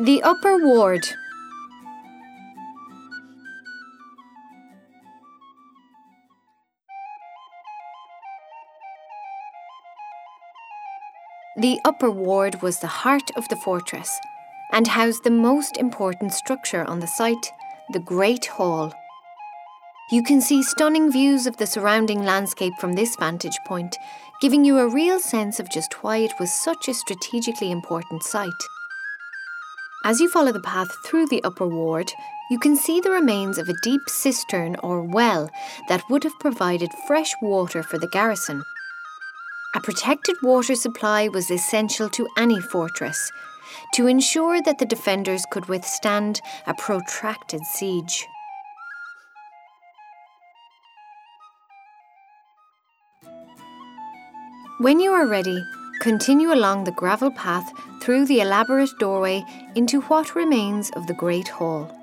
The Upper Ward. The Upper Ward was the heart of the fortress and housed the most important structure on the site, the Great Hall. You can see stunning views of the surrounding landscape from this vantage point, giving you a real sense of just why it was such a strategically important site. As you follow the path through the upper ward, you can see the remains of a deep cistern or well that would have provided fresh water for the garrison. A protected water supply was essential to any fortress to ensure that the defenders could withstand a protracted siege. When you are ready, continue along the gravel path through the elaborate doorway into what remains of the Great Hall.